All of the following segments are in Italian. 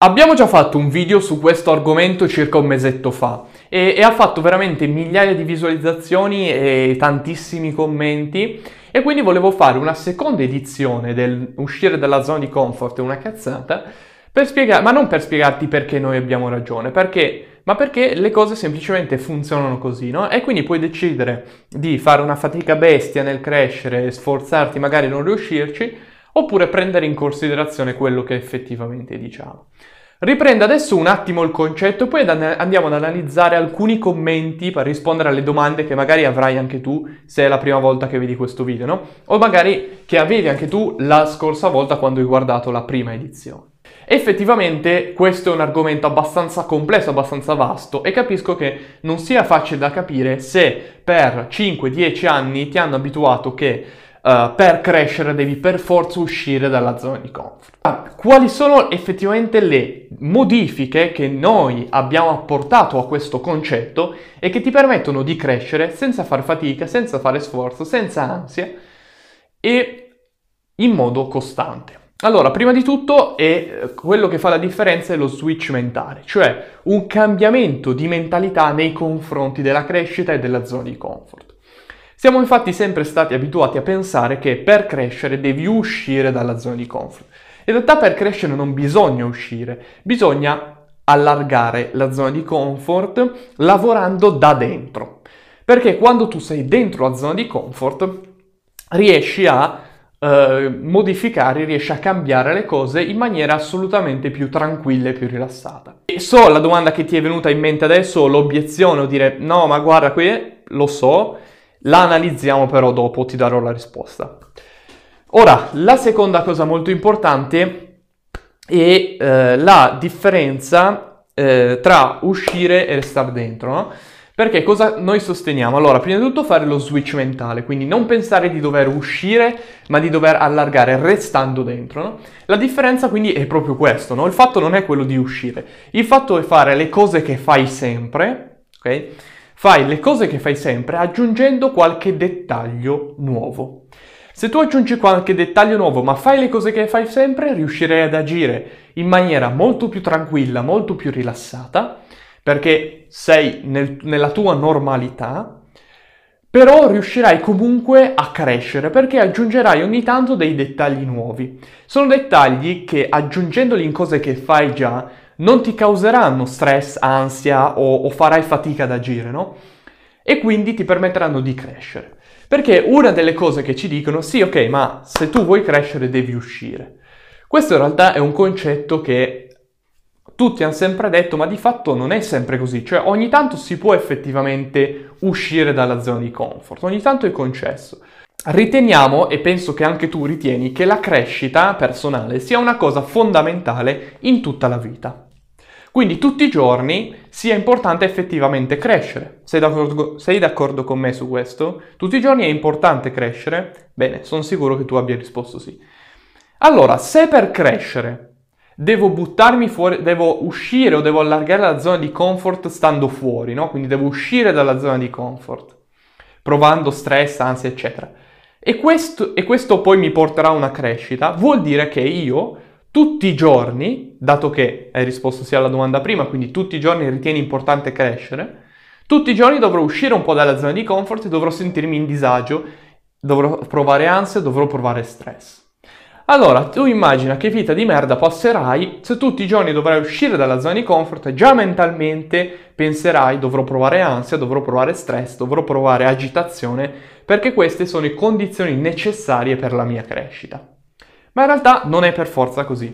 Abbiamo già fatto un video su questo argomento circa un mesetto fa e, e, ha fatto veramente migliaia di visualizzazioni e tantissimi commenti e quindi volevo fare una seconda edizione del uscire dalla zona di comfort una cazzata per spiegare, ma non per spiegarti perché noi abbiamo ragione, perché, ma perché le cose semplicemente funzionano così, no? E quindi puoi decidere di fare una fatica bestia nel crescere e sforzarti magari non riuscirci oppure prendere in considerazione quello che effettivamente diciamo. Riprendo adesso un attimo il concetto e poi andiamo ad analizzare alcuni commenti per rispondere alle domande che magari avrai anche tu se è la prima volta che vedi questo video, no? O magari che avevi anche tu la scorsa volta quando hai guardato la prima edizione. Effettivamente questo è un argomento abbastanza complesso, abbastanza vasto e capisco che non sia facile da capire se per 5-10 anni ti hanno abituato che Uh, per crescere devi per forza uscire dalla zona di comfort. Ah, quali sono effettivamente le modifiche che noi abbiamo apportato a questo concetto e che ti permettono di crescere senza fare fatica, senza fare sforzo, senza ansia e in modo costante? Allora, prima di tutto è eh, quello che fa la differenza è lo switch mentale, cioè un cambiamento di mentalità nei confronti della crescita e della zona di comfort. Siamo infatti sempre stati abituati a pensare che per crescere devi uscire dalla zona di comfort. In realtà per crescere non bisogna uscire, bisogna allargare la zona di comfort lavorando da dentro. Perché quando tu sei dentro la zona di comfort riesci a Uh, modificare, riesci a cambiare le cose in maniera assolutamente più tranquilla e più rilassata. E so la domanda che ti è venuta in mente adesso, l'obiezione o dire no, ma guarda qui, lo so, la analizziamo però dopo, ti darò la risposta. Ora, la seconda cosa molto importante è eh, la differenza eh, tra uscire e restare dentro, no? Perché cosa noi sosteniamo? Allora, prima di tutto fare lo switch mentale, quindi non pensare di dover uscire, ma di dover allargare restando dentro. No? La differenza quindi è proprio questo, no? Il fatto non è quello di uscire, il fatto è fare le cose che fai sempre, ok? Fai le cose che fai sempre aggiungendo qualche dettaglio nuovo. Se tu aggiungi qualche dettaglio nuovo ma fai le cose che fai sempre, riuscirai ad agire in maniera molto più tranquilla, molto più rilassata, perché sei nel, nella tua normalità, però riuscirai comunque a crescere perché aggiungerai ogni tanto dei dettagli nuovi. Sono dettagli che aggiungendoli in cose che fai già non ti causeranno stress, ansia o, o farai fatica ad agire, no? E quindi ti permetteranno di crescere. Perché una delle cose che ci dicono, sì, ok, ma se tu vuoi crescere devi uscire. Questo in realtà è un concetto che tutti hanno sempre detto, ma di fatto non è sempre così, cioè ogni tanto si può effettivamente uscire dalla zona di comfort, ogni tanto è concesso. Riteniamo, e penso che anche tu ritieni, che la crescita personale sia una cosa fondamentale in tutta la vita. Quindi tutti i giorni sia importante effettivamente crescere. Sei d'accordo, sei d'accordo, con me su questo? Tutti i giorni è importante crescere? Bene, sono sicuro che tu abbia risposto sì. Allora, se per crescere devo buttarmi fuori, devo uscire o devo allargare la zona di comfort stando fuori, no? Quindi devo uscire dalla zona di comfort, provando stress, ansia, eccetera. E questo, e questo poi mi porterà a una crescita, vuol dire che io tutti i giorni, dato che hai risposto sia alla domanda prima, quindi tutti i giorni ritieni importante crescere, tutti i giorni dovrò uscire un po' dalla zona di comfort e dovrò sentirmi in disagio, dovrò provare ansia, dovrò provare stress. Allora, tu immagina che vita di merda passerai se tutti i giorni dovrai uscire dalla zona di comfort già mentalmente penserai dovrò provare ansia, dovrò provare stress, dovrò provare agitazione, perché queste sono le condizioni necessarie per la mia crescita. Ma in realtà non è per forza così.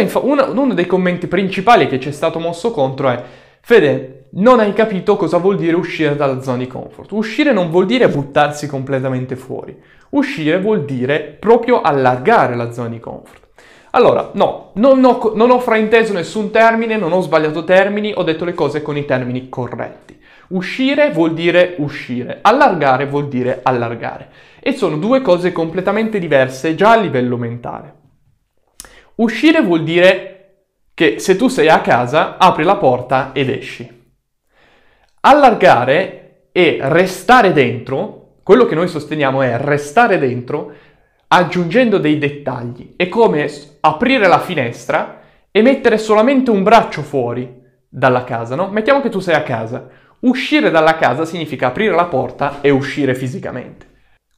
Infa- uno, uno dei commenti principali che ci è stato mosso contro è Fede, non hai capito cosa vuol dire uscire dalla zona di comfort. Uscire non vuol dire buttarsi completamente fuori. Uscire vuol dire proprio allargare la zona di comfort. Allora, no, non ho, non ho frainteso nessun termine, non ho sbagliato termini, ho detto le cose con i termini corretti. Uscire vuol dire uscire, allargare vuol dire allargare e sono due cose completamente diverse già a livello mentale. Uscire vuol dire che se tu sei a casa apri la porta ed esci. Allargare e restare dentro, quello che noi sosteniamo è restare dentro aggiungendo dei dettagli. È come aprire la finestra e mettere solamente un braccio fuori dalla casa, no? Mettiamo che tu sei a casa. Uscire dalla casa significa aprire la porta e uscire fisicamente.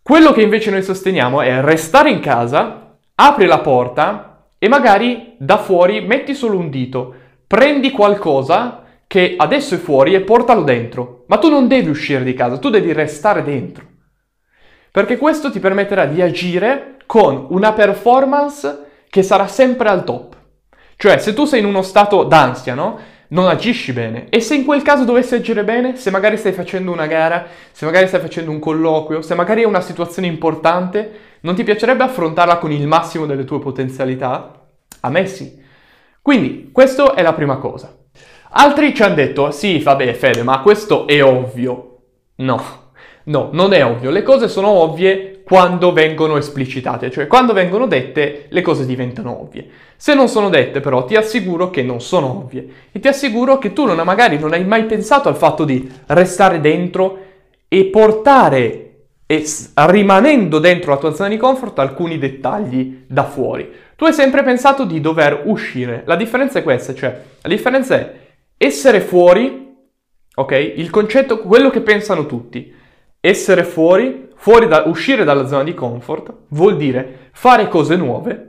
Quello che invece noi sosteniamo è restare in casa, apri la porta e magari da fuori metti solo un dito, prendi qualcosa che adesso è fuori e portalo dentro. Ma tu non devi uscire di casa, tu devi restare dentro. Perché questo ti permetterà di agire con una performance che sarà sempre al top. Cioè, se tu sei in uno stato d'ansia, no? Non agisci bene. E se in quel caso dovessi agire bene, se magari stai facendo una gara, se magari stai facendo un colloquio, se magari è una situazione importante, non ti piacerebbe affrontarla con il massimo delle tue potenzialità? A me sì. Quindi, questa è la prima cosa. Altri ci hanno detto, sì, vabbè Fede, ma questo è ovvio. No, No, non è ovvio. Le cose sono ovvie quando vengono esplicitate, cioè quando vengono dette le cose diventano ovvie. Se non sono dette però ti assicuro che non sono ovvie e ti assicuro che tu non, magari non hai mai pensato al fatto di restare dentro e portare e rimanendo dentro la tua zona di comfort alcuni dettagli da fuori. Tu hai sempre pensato di dover uscire. La differenza è questa, cioè la differenza è essere fuori, ok? Il concetto, quello che pensano tutti essere fuori, fuori da, uscire dalla zona di comfort, vuol dire fare cose nuove,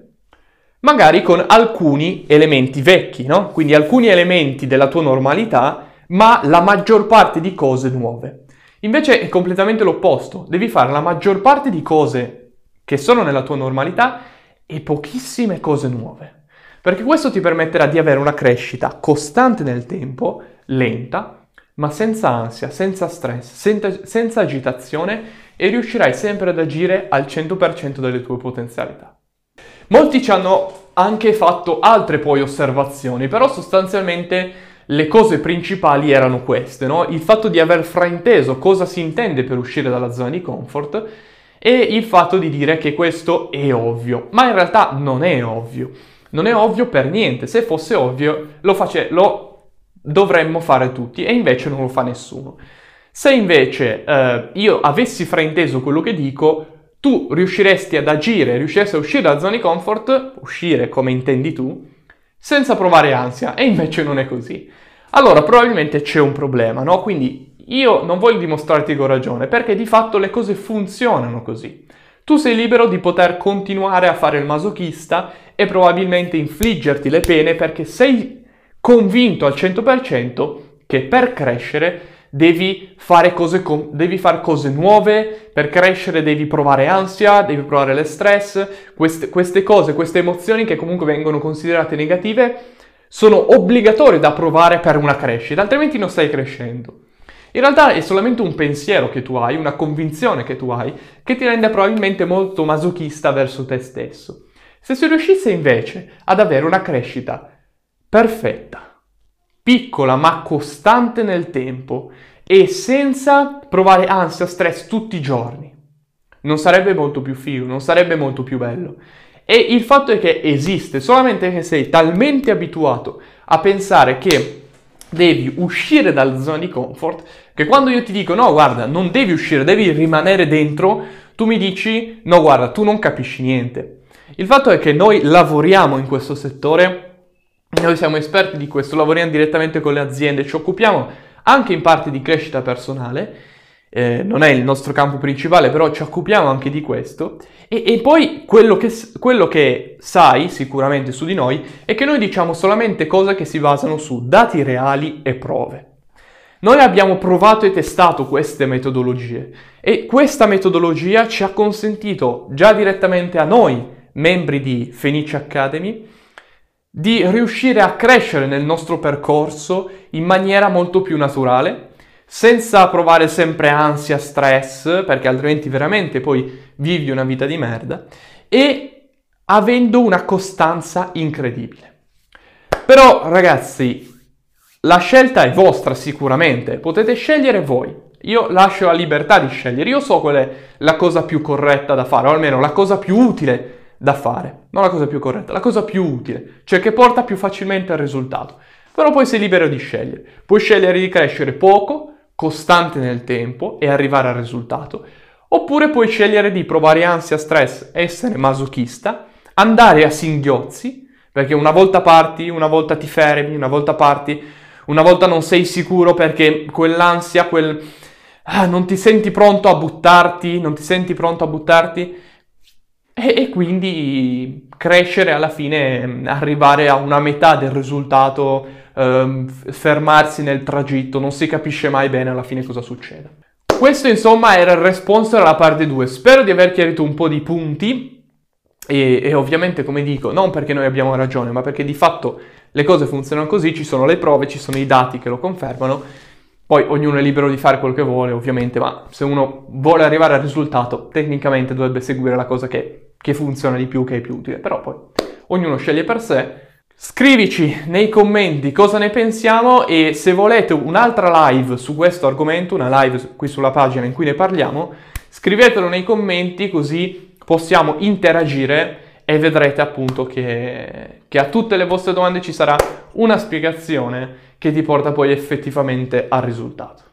magari con alcuni elementi vecchi, no? Quindi alcuni elementi della tua normalità, ma la maggior parte di cose nuove. Invece è completamente l'opposto, devi fare la maggior parte di cose che sono nella tua normalità e pochissime cose nuove. Perché questo ti permetterà di avere una crescita costante nel tempo, lenta, ma senza ansia, senza stress, senza, senza agitazione e riuscirai sempre ad agire al 100% delle tue potenzialità. Molti ci hanno anche fatto altre poi osservazioni, però sostanzialmente le cose principali erano queste, no? Il fatto di aver frainteso cosa si intende per uscire dalla zona di comfort e il fatto di dire che questo è ovvio, ma in realtà non è ovvio. Non è ovvio per niente, se fosse ovvio lo, face- lo dovremmo fare tutti e invece non lo fa nessuno. Se invece eh, io avessi frainteso quello che dico, tu riusciresti ad agire, riusciresti a uscire dalla zona di comfort, uscire come intendi tu, senza provare ansia, e invece non è così. Allora probabilmente c'è un problema, no? Quindi io non voglio dimostrarti che ho ragione, perché di fatto le cose funzionano così. Tu sei libero di poter continuare a fare il masochista e probabilmente infliggerti le pene perché sei convinto al 100% che per crescere devi fare, cose devi fare cose nuove, per crescere devi provare ansia, devi provare le stress, queste, queste cose, queste emozioni che comunque vengono considerate negative, sono obbligatorie da provare per una crescita, altrimenti non stai crescendo. In realtà è solamente un pensiero che tu hai, una convinzione che tu hai, che ti rende probabilmente molto masochista verso te stesso. Se si riuscisse invece ad avere una crescita perfetta, piccola ma costante nel tempo e senza provare ansia, stress tutti i giorni. Non sarebbe molto più figo, non sarebbe molto più bello. E il fatto è che esiste, solamente che sei talmente abituato a pensare che devi uscire dalla zona di comfort, che quando io ti dico no, guarda, non devi uscire, devi rimanere dentro, tu mi dici no, guarda, tu non capisci niente. Il fatto è che noi lavoriamo in questo settore noi siamo esperti di questo, lavoriamo direttamente con le aziende, ci occupiamo anche in parte di crescita personale, eh, non è il nostro campo principale, però ci occupiamo anche di questo. E, e poi quello che, quello che, sai sicuramente su di noi è che noi diciamo solamente cose che si basano su dati reali e prove. Noi abbiamo provato e testato queste metodologie e questa metodologia ci ha consentito già direttamente a noi, membri di Fenice Academy, di riuscire a crescere nel nostro percorso in maniera molto più naturale, senza provare sempre ansia, stress, perché altrimenti veramente poi vivi una vita di merda, e avendo una costanza incredibile. Però ragazzi, la scelta è vostra sicuramente, potete scegliere voi. Io lascio la libertà di scegliere, io so qual è la cosa più corretta da fare, o almeno la cosa più utile da fare, non la cosa più corretta, la cosa più utile, cioè che porta più facilmente al risultato. Però poi sei libero di scegliere. Puoi scegliere di crescere poco, costante nel tempo e arrivare al risultato, oppure puoi scegliere di provare ansia, stress, essere masochista, andare a singhiozzi, Perché una volta parti, una volta ti fermi, una volta parti, una volta non sei sicuro perché quell'ansia, quel... Ah, non ti senti pronto a buttarti, non ti senti pronto a buttarti e, e quindi crescere alla fine, arrivare a una metà del risultato, ehm, fermarsi nel tragitto, non si capisce mai bene alla fine cosa succede. Questo insomma era il response alla parte 2, spero di aver chiarito un po' di punti e, e, ovviamente, come dico, non perché noi abbiamo ragione, ma perché di fatto le cose funzionano così, ci sono le prove, ci sono i dati che lo confermano. Poi ognuno è libero di fare quello che vuole, ovviamente, ma se uno vuole arrivare al risultato, tecnicamente dovrebbe seguire la cosa che, che funziona di più, che è più utile. Però poi ognuno sceglie per sé. Scrivici nei commenti cosa ne pensiamo e se volete un'altra live su questo argomento, una live qui sulla pagina in cui ne parliamo, scrivetelo nei commenti così possiamo interagire e vedrete appunto che, che a tutte le vostre domande ci sarà una spiegazione che ti porta poi effettivamente al risultato.